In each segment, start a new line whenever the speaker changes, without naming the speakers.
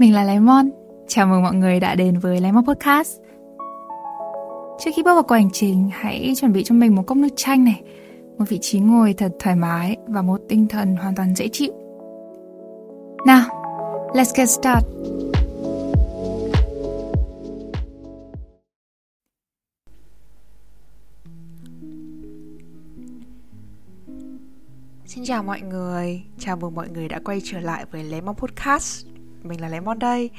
Mình là Lemon. Chào mừng mọi người đã đến với Lemon Podcast. Trước khi bước vào cuộc hành trình, hãy chuẩn bị cho mình một cốc nước chanh này, một vị trí ngồi thật thoải mái và một tinh thần hoàn toàn dễ chịu. Nào, let's get started.
Xin chào mọi người, chào mừng mọi người đã quay trở lại với Lemon Podcast mình là Lemon đây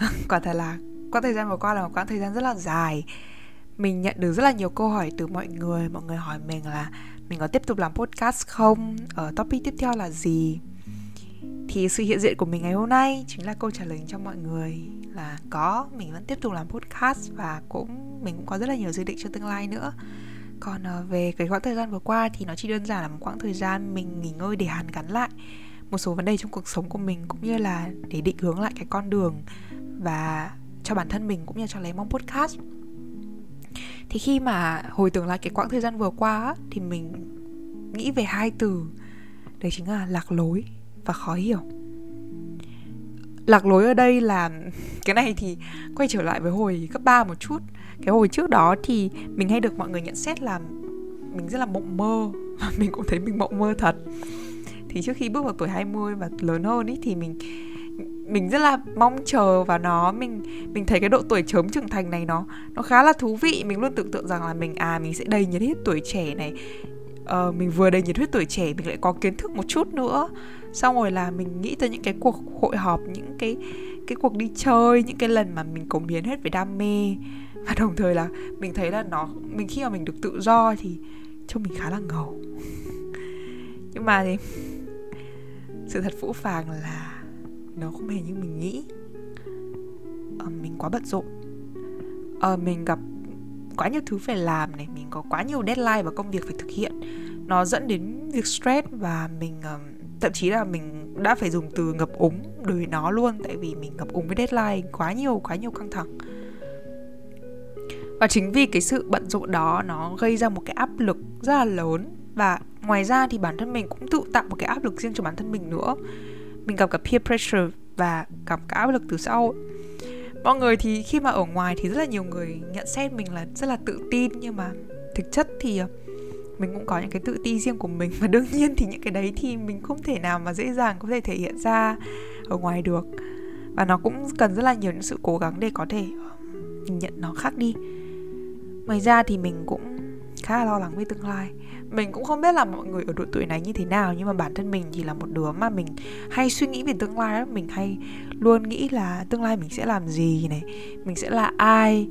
Quả thật là quãng thời gian vừa qua là một quãng thời gian rất là dài Mình nhận được rất là nhiều câu hỏi từ mọi người Mọi người hỏi mình là mình có tiếp tục làm podcast không? Ở topic tiếp theo là gì? Thì sự hiện diện của mình ngày hôm nay chính là câu trả lời cho mọi người là có, mình vẫn tiếp tục làm podcast và cũng mình cũng có rất là nhiều dự định cho tương lai nữa còn ờ, về cái quãng thời gian vừa qua thì nó chỉ đơn giản là một quãng thời gian mình nghỉ ngơi để hàn gắn lại một số vấn đề trong cuộc sống của mình cũng như là để định hướng lại cái con đường và cho bản thân mình cũng như cho lấy mong podcast. Thì khi mà hồi tưởng lại cái quãng thời gian vừa qua thì mình nghĩ về hai từ. Đấy chính là lạc lối và khó hiểu. Lạc lối ở đây là cái này thì quay trở lại với hồi cấp 3 một chút. Cái hồi trước đó thì mình hay được mọi người nhận xét là mình rất là mộng mơ. Và mình cũng thấy mình mộng mơ thật thì trước khi bước vào tuổi 20 và lớn hơn ý thì mình mình rất là mong chờ vào nó mình mình thấy cái độ tuổi chớm trưởng thành này nó nó khá là thú vị. Mình luôn tưởng tượng rằng là mình à mình sẽ đầy nhiệt huyết tuổi trẻ này. Uh, mình vừa đầy nhiệt huyết tuổi trẻ mình lại có kiến thức một chút nữa. Xong rồi là mình nghĩ tới những cái cuộc hội họp những cái cái cuộc đi chơi những cái lần mà mình cống hiến hết về đam mê. Và đồng thời là mình thấy là nó mình khi mà mình được tự do thì trông mình khá là ngầu. Nhưng mà thì sự thật phũ phàng là nó không hề như mình nghĩ. À, mình quá bận rộn. À, mình gặp quá nhiều thứ phải làm này mình có quá nhiều deadline và công việc phải thực hiện. Nó dẫn đến việc stress và mình ờ, thậm chí là mình đã phải dùng từ ngập úng đối với nó luôn tại vì mình ngập úng với deadline quá nhiều quá nhiều căng thẳng. Và chính vì cái sự bận rộn đó nó gây ra một cái áp lực rất là lớn và ngoài ra thì bản thân mình cũng tự tạo một cái áp lực riêng cho bản thân mình nữa. Mình gặp cả peer pressure và gặp cả áp lực từ xã hội. Mọi người thì khi mà ở ngoài thì rất là nhiều người nhận xét mình là rất là tự tin, nhưng mà thực chất thì ờ, mình cũng có những cái tự ti riêng của mình. Và đương nhiên thì những cái đấy thì mình không thể nào mà dễ dàng có thể thể hiện ra ở ngoài được. Và nó cũng cần rất là nhiều những sự cố gắng để có thể ờ, nhìn nhận nó khác đi. Ngoài ra thì mình cũng khá là lo lắng về tương lai. Mình cũng không biết là mọi người ở độ tuổi này như thế nào, nhưng mà bản thân mình thì là một đứa mà mình hay suy nghĩ về tương lai đó mình hay luôn nghĩ là tương lai mình sẽ làm gì này, mình sẽ là ai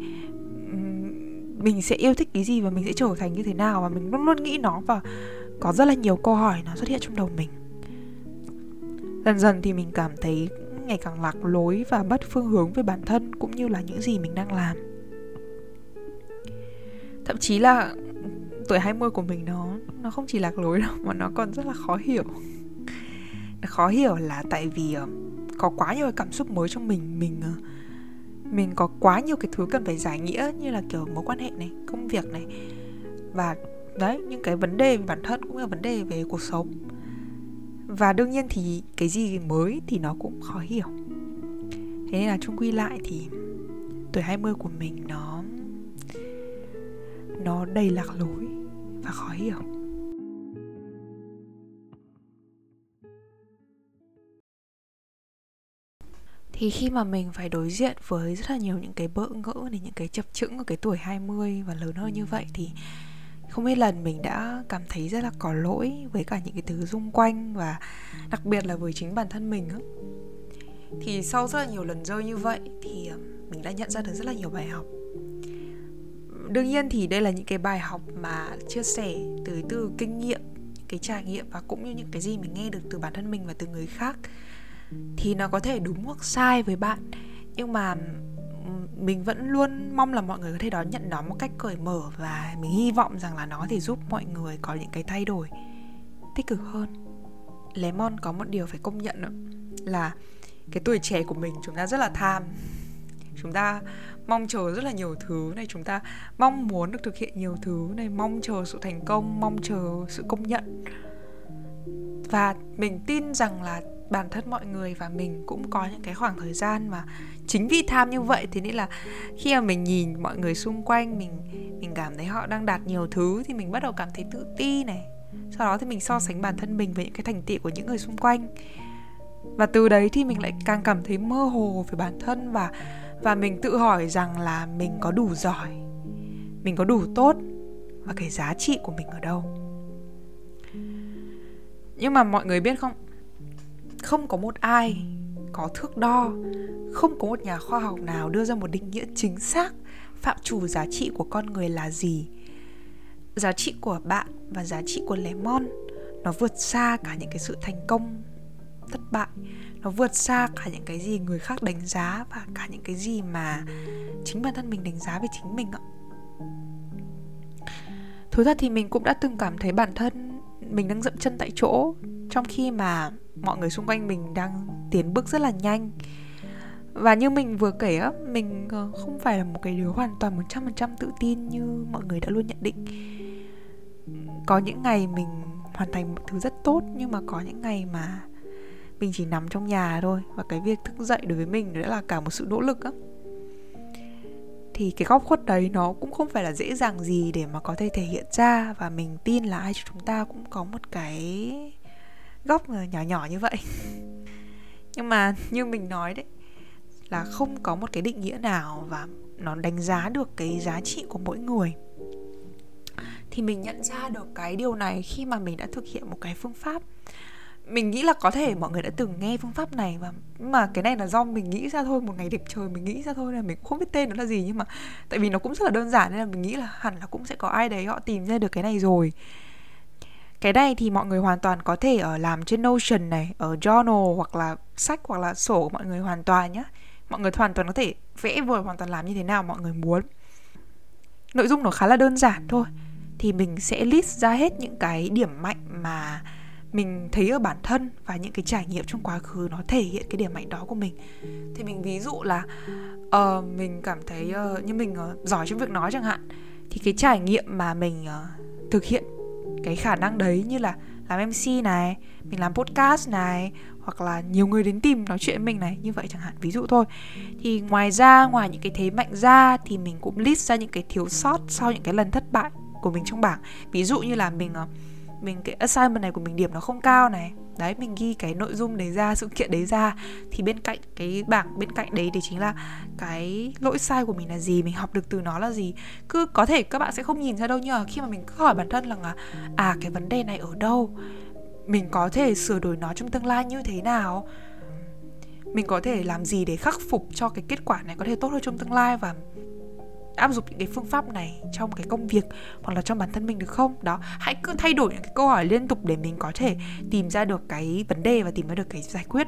mình sẽ yêu thích cái gì và mình sẽ trở thành như thế nào. Và mình luôn luôn nghĩ nó và có rất là nhiều câu hỏi nó xuất hiện trong đầu mình. Dần dần thì mình cảm thấy ngày càng lạc lối và mất phương hướng về bản thân cũng như là những gì mình đang làm. Thậm chí là tuổi 20 của mình nó nó không chỉ lạc lối đâu, mà nó còn rất là khó hiểu. Khó hiểu là tại vì ờ, có quá nhiều cảm xúc mới trong mình mình ờ, mình có quá nhiều cái thứ cần phải giải nghĩa như là kiểu mối quan hệ này, công việc này. Và đấy, những cái vấn đề về bản thân cũng là vấn đề về cuộc sống. Và đương nhiên thì cái gì mới thì nó cũng khó hiểu. Thế nên là chung quy lại thì tuổi 20 của mình nó nó đầy lạc lối và khó hiểu. Thì khi mà mình phải đối diện với rất là nhiều những cái bỡ ngỡ này, những cái chập chững ở cái tuổi 20 và lớn hơn như vậy thì không biết lần mình đã cảm thấy rất là có lỗi với cả những cái thứ xung quanh và đặc biệt là với chính bản thân mình á thì sau rất là nhiều lần rơi như vậy thì ờ, mình đã nhận ra được rất là nhiều bài học đương nhiên thì đây là những cái bài học mà chia sẻ từ từ kinh nghiệm cái trải nghiệm và cũng như những cái gì mình nghe được từ bản thân mình và từ người khác. Thì nó có thể đúng hoặc sai với bạn nhưng mà mình vẫn luôn mong là mọi người có thể đón nhận nó một cách cởi mở và mình hy vọng rằng là nó có thể giúp mọi người có những cái thay đổi tích cực hơn. Lemon có một điều phải công nhận đó, là cái tuổi trẻ của mình chúng ta rất là tham chúng ta mong chờ rất là nhiều thứ này, chúng ta mong muốn được thực hiện nhiều thứ này, mong chờ sự thành công, mong chờ sự công nhận. Và mình tin rằng là bản thân mọi người và mình cũng có những cái khoảng thời gian mà chính vì tham như vậy, thế nên là khi mà mình nhìn mọi người xung quanh, mình mình cảm thấy họ đang đạt nhiều thứ thì mình bắt đầu cảm thấy tự ti này. Sau đó thì mình so sánh bản thân mình với những cái thành tựu của những người xung quanh. Và từ đấy thì mình lại càng cảm thấy mơ hồ về bản thân và và mình tự hỏi rằng là mình có đủ giỏi, mình có đủ tốt và cái giá trị của mình ở đâu. Nhưng mà mọi người biết không? Không có một ai có thước đo, không có một nhà khoa học nào đưa ra một định nghĩa chính xác phạm trù giá trị của con người là gì. Giá trị của bạn và giá trị của lemon nó vượt xa cả những cái sự thành công, thất bại nó vượt xa cả những cái gì người khác đánh giá và cả những cái gì mà chính bản thân mình đánh giá về chính mình ạ. Thú thật thì mình cũng đã từng cảm thấy bản thân mình đang dậm chân tại chỗ, trong khi mà mọi người xung quanh mình đang tiến bước rất là nhanh. Và như mình vừa kể á, mình ờ, không phải là một cái đứa hoàn toàn 100% tự tin như mọi người đã luôn nhận định. Có những ngày mình hoàn thành một thứ rất tốt, nhưng mà có những ngày mà mình chỉ nằm trong nhà thôi. Và cái việc thức dậy đối với mình đã là cả một sự nỗ lực á. Thì cái góc khuất đấy nó cũng không phải là dễ dàng gì để mà có thể thể hiện ra. Và mình tin là ai chúng ta cũng có một cái góc nhỏ nhỏ như vậy. Nhưng mà như mình nói đấy, là không có một cái định nghĩa nào và nó đánh giá được cái giá trị của mỗi người. Thì mình nhận ra được cái điều này khi mà mình đã thực hiện một cái phương pháp mình nghĩ là có thể mọi người đã từng nghe phương pháp này và mà cái này là do mình nghĩ ra thôi, một ngày đẹp trời mình nghĩ ra thôi là mình cũng không biết tên nó là gì nhưng mà tại vì nó cũng rất là đơn giản nên là mình nghĩ là hẳn là cũng sẽ có ai đấy họ tìm ra được cái này rồi. Cái này thì mọi người hoàn toàn có thể ở làm trên Notion này, ở journal hoặc là sách hoặc là sổ của mọi người hoàn toàn nhé mọi người hoàn toàn có thể vẽ vời hoàn toàn làm như thế nào mọi người muốn. Nội dung nó khá là đơn giản thôi. Thì mình sẽ list ra hết những cái điểm mạnh mà mình thấy ở bản thân và những cái trải nghiệm trong quá khứ nó thể hiện cái điểm mạnh đó của mình. Thì mình ví dụ là uh, mình cảm thấy uh, như mình uh, giỏi trong việc nói chẳng hạn thì cái trải nghiệm mà mình uh, thực hiện cái khả năng đấy như là làm mc này mình làm podcast này hoặc là nhiều người đến tìm nói chuyện với mình này như vậy chẳng hạn ví dụ thôi. Thì ngoài ra ngoài những cái thế mạnh ra thì mình cũng list ra những cái thiếu sót sau những cái lần thất bại của mình trong bảng. Ví dụ như là mình uh, mình cái assignment này của mình, điểm nó không cao này. Đấy, mình ghi cái nội dung đấy ra, sự kiện đấy ra. Thì bên cạnh cái bảng bên cạnh đấy thì chính là cái lỗi sai của mình là gì, mình học được từ nó là gì. Cứ có thể các bạn sẽ không nhìn ra đâu, nhưng mà khi mà mình cứ hỏi bản thân là à cái vấn đề này ở đâu? Mình có thể sửa đổi nó trong tương lai như thế nào? Mình có thể làm gì để khắc phục cho cái kết quả này có thể tốt hơn trong tương lai? Và áp dụng những cái phương pháp này trong cái công việc hoặc là trong bản thân mình được không? Đó, hãy cứ thay đổi những cái câu hỏi liên tục để mình có thể tìm ra được cái vấn đề và tìm ra được cái giải quyết.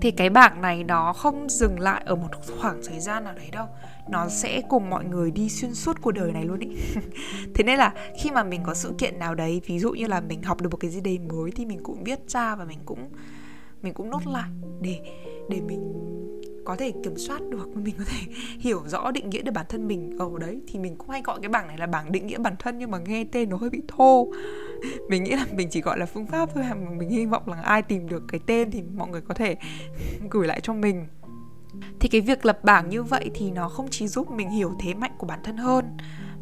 Thì cái bảng này nó không dừng lại ở một khoảng thời gian nào đấy đâu. Nó sẽ cùng mọi người đi xuyên suốt cuộc đời này luôn ý. Thế nên là khi mà mình có sự kiện nào đấy, ví dụ như là mình học được một cái gì đấy mới thì mình cũng viết ra và mình cũng mình cũng nốt lại để để mình có thể kiểm soát được, mình có thể hiểu rõ định nghĩa được bản thân mình ở đấy. Thì mình cũng hay gọi cái bảng này là bảng định nghĩa bản thân, nhưng mà nghe tên nó hơi bị thô. Mình nghĩ là mình chỉ gọi là phương pháp thôi, mà mình hy vọng là ai tìm được cái tên thì mọi người có thể gửi lại cho mình. Thì cái việc lập bảng như vậy thì nó không chỉ giúp mình hiểu thế mạnh của bản thân hơn,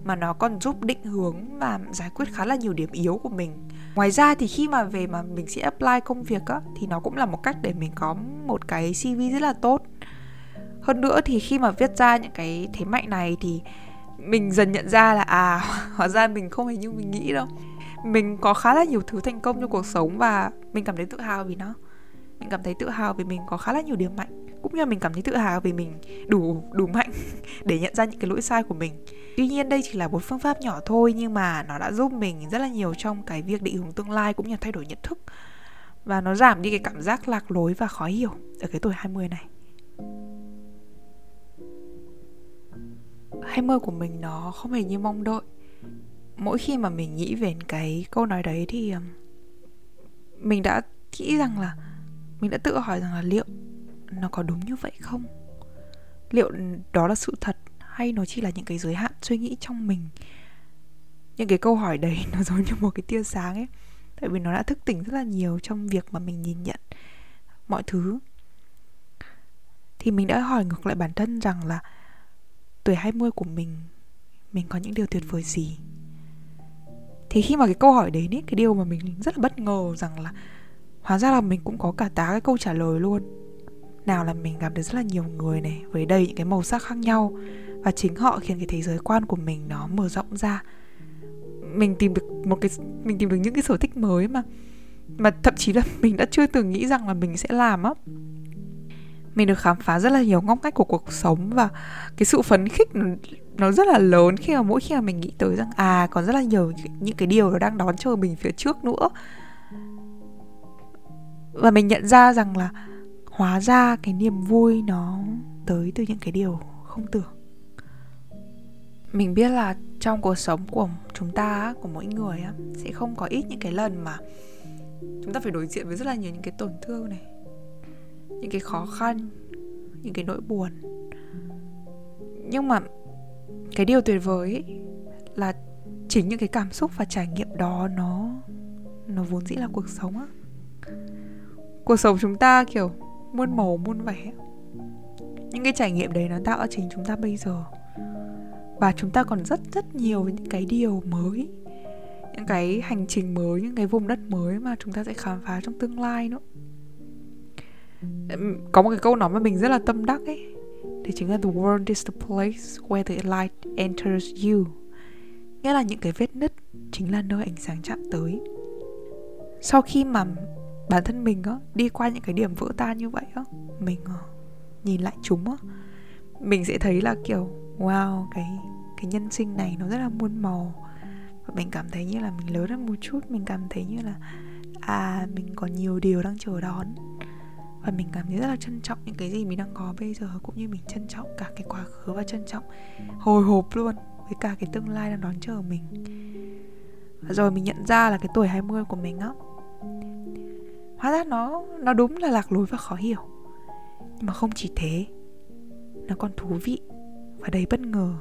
mà nó còn giúp định hướng và giải quyết khá là nhiều điểm yếu của mình. Ngoài ra thì khi mà về mà mình sẽ apply công việc á, thì nó cũng là một cách để mình có một cái cv rất là tốt hơn nữa thì khi mà viết ra những cái thế mạnh này thì mình dần nhận ra là à hóa ra mình không hề như mình nghĩ đâu. Mình có khá là nhiều thứ thành công trong cuộc sống và mình cảm thấy tự hào vì nó. Mình cảm thấy tự hào vì mình có khá là nhiều điểm mạnh, cũng như là mình cảm thấy tự hào vì mình đủ đủ mạnh để nhận ra những cái lỗi sai của mình. Tuy nhiên đây chỉ là một phương pháp nhỏ thôi, nhưng mà nó đã giúp mình rất là nhiều trong cái việc định hướng tương lai cũng như thay đổi nhận thức. Và nó giảm đi cái cảm giác lạc lối và khó hiểu ở cái tuổi 20 này. 20 của mình nó không hề như mong đợi. Mỗi khi mà mình nghĩ về cái câu nói đấy thì mình đã nghĩ rằng là, mình đã tự hỏi rằng là liệu nó có đúng như vậy không? Liệu đó là sự thật hay nó chỉ là những cái giới hạn suy nghĩ trong mình? Những cái câu hỏi đấy nó giống như một cái tia sáng ấy. Tại vì nó đã thức tỉnh rất là nhiều trong việc mà mình nhìn nhận mọi thứ. Thì mình đã hỏi ngược lại bản thân rằng là tuổi 20 của mình mình có những điều tuyệt vời gì? Thì khi mà cái câu hỏi đấy ấy, cái điều mà mình rất là bất ngờ rằng là hóa ra là mình cũng có cả tá cái câu trả lời luôn. Nào là mình gặp được rất là nhiều người này với đầy những cái màu sắc khác nhau và chính họ khiến cái thế giới quan của mình nó mở rộng ra. Mình tìm được một cái mình tìm được những cái sở thích mới mà mà thậm chí là mình đã chưa từng nghĩ rằng là mình sẽ làm á mình được khám phá rất là nhiều ngóc ngách của cuộc sống và cái sự phấn khích nó, nó rất là lớn khi mà mỗi khi mà mình nghĩ tới rằng à còn rất là nhiều những cái điều nó đang đón chờ mình phía trước nữa. Và mình nhận ra rằng là hóa ra cái niềm vui nó tới từ những cái điều không tưởng. Mình biết là trong cuộc sống của chúng ta của mỗi người sẽ không có ít những cái lần mà chúng ta phải đối diện với rất là nhiều những cái tổn thương này những cái khó khăn, những cái nỗi buồn. Nhưng mà cái điều tuyệt vời ấy là chính những cái cảm xúc và trải nghiệm đó nó nó vốn dĩ là cuộc sống á. Cuộc sống chúng ta kiểu muôn màu, muôn vẻ. Những cái trải nghiệm đấy nó tạo ra chính chúng ta bây giờ. Và chúng ta còn rất rất nhiều những cái điều mới, những cái hành trình mới, những cái vùng đất mới mà chúng ta sẽ khám phá trong tương lai nữa có một cái câu nói mà mình rất là tâm đắc ấy. Thì chính là the world is the place where the light enters you. Nghĩa là những cái vết nứt chính là nơi ánh sáng chạm tới. Sau khi mà bản thân mình á, đi qua những cái điểm vỡ tan như vậy á, mình ờ, nhìn lại chúng á, mình sẽ thấy là, kiểu, wow, cái cái nhân sinh này nó rất là muôn màu. Và mình cảm thấy như là mình lớn hơn một chút, mình cảm thấy như là à mình còn nhiều điều đang chờ đón và mình cảm thấy rất là trân trọng những cái gì mình đang có bây giờ, cũng như mình trân trọng cả cái quá khứ và trân trọng hồi hộp luôn với cả cái tương lai đang đón chờ mình. Và rồi mình nhận ra là cái tuổi 20 của mình á, hóa ra nó nó đúng là lạc lối và khó hiểu. Nhưng mà không chỉ thế, nó còn thú vị và đầy bất ngờ.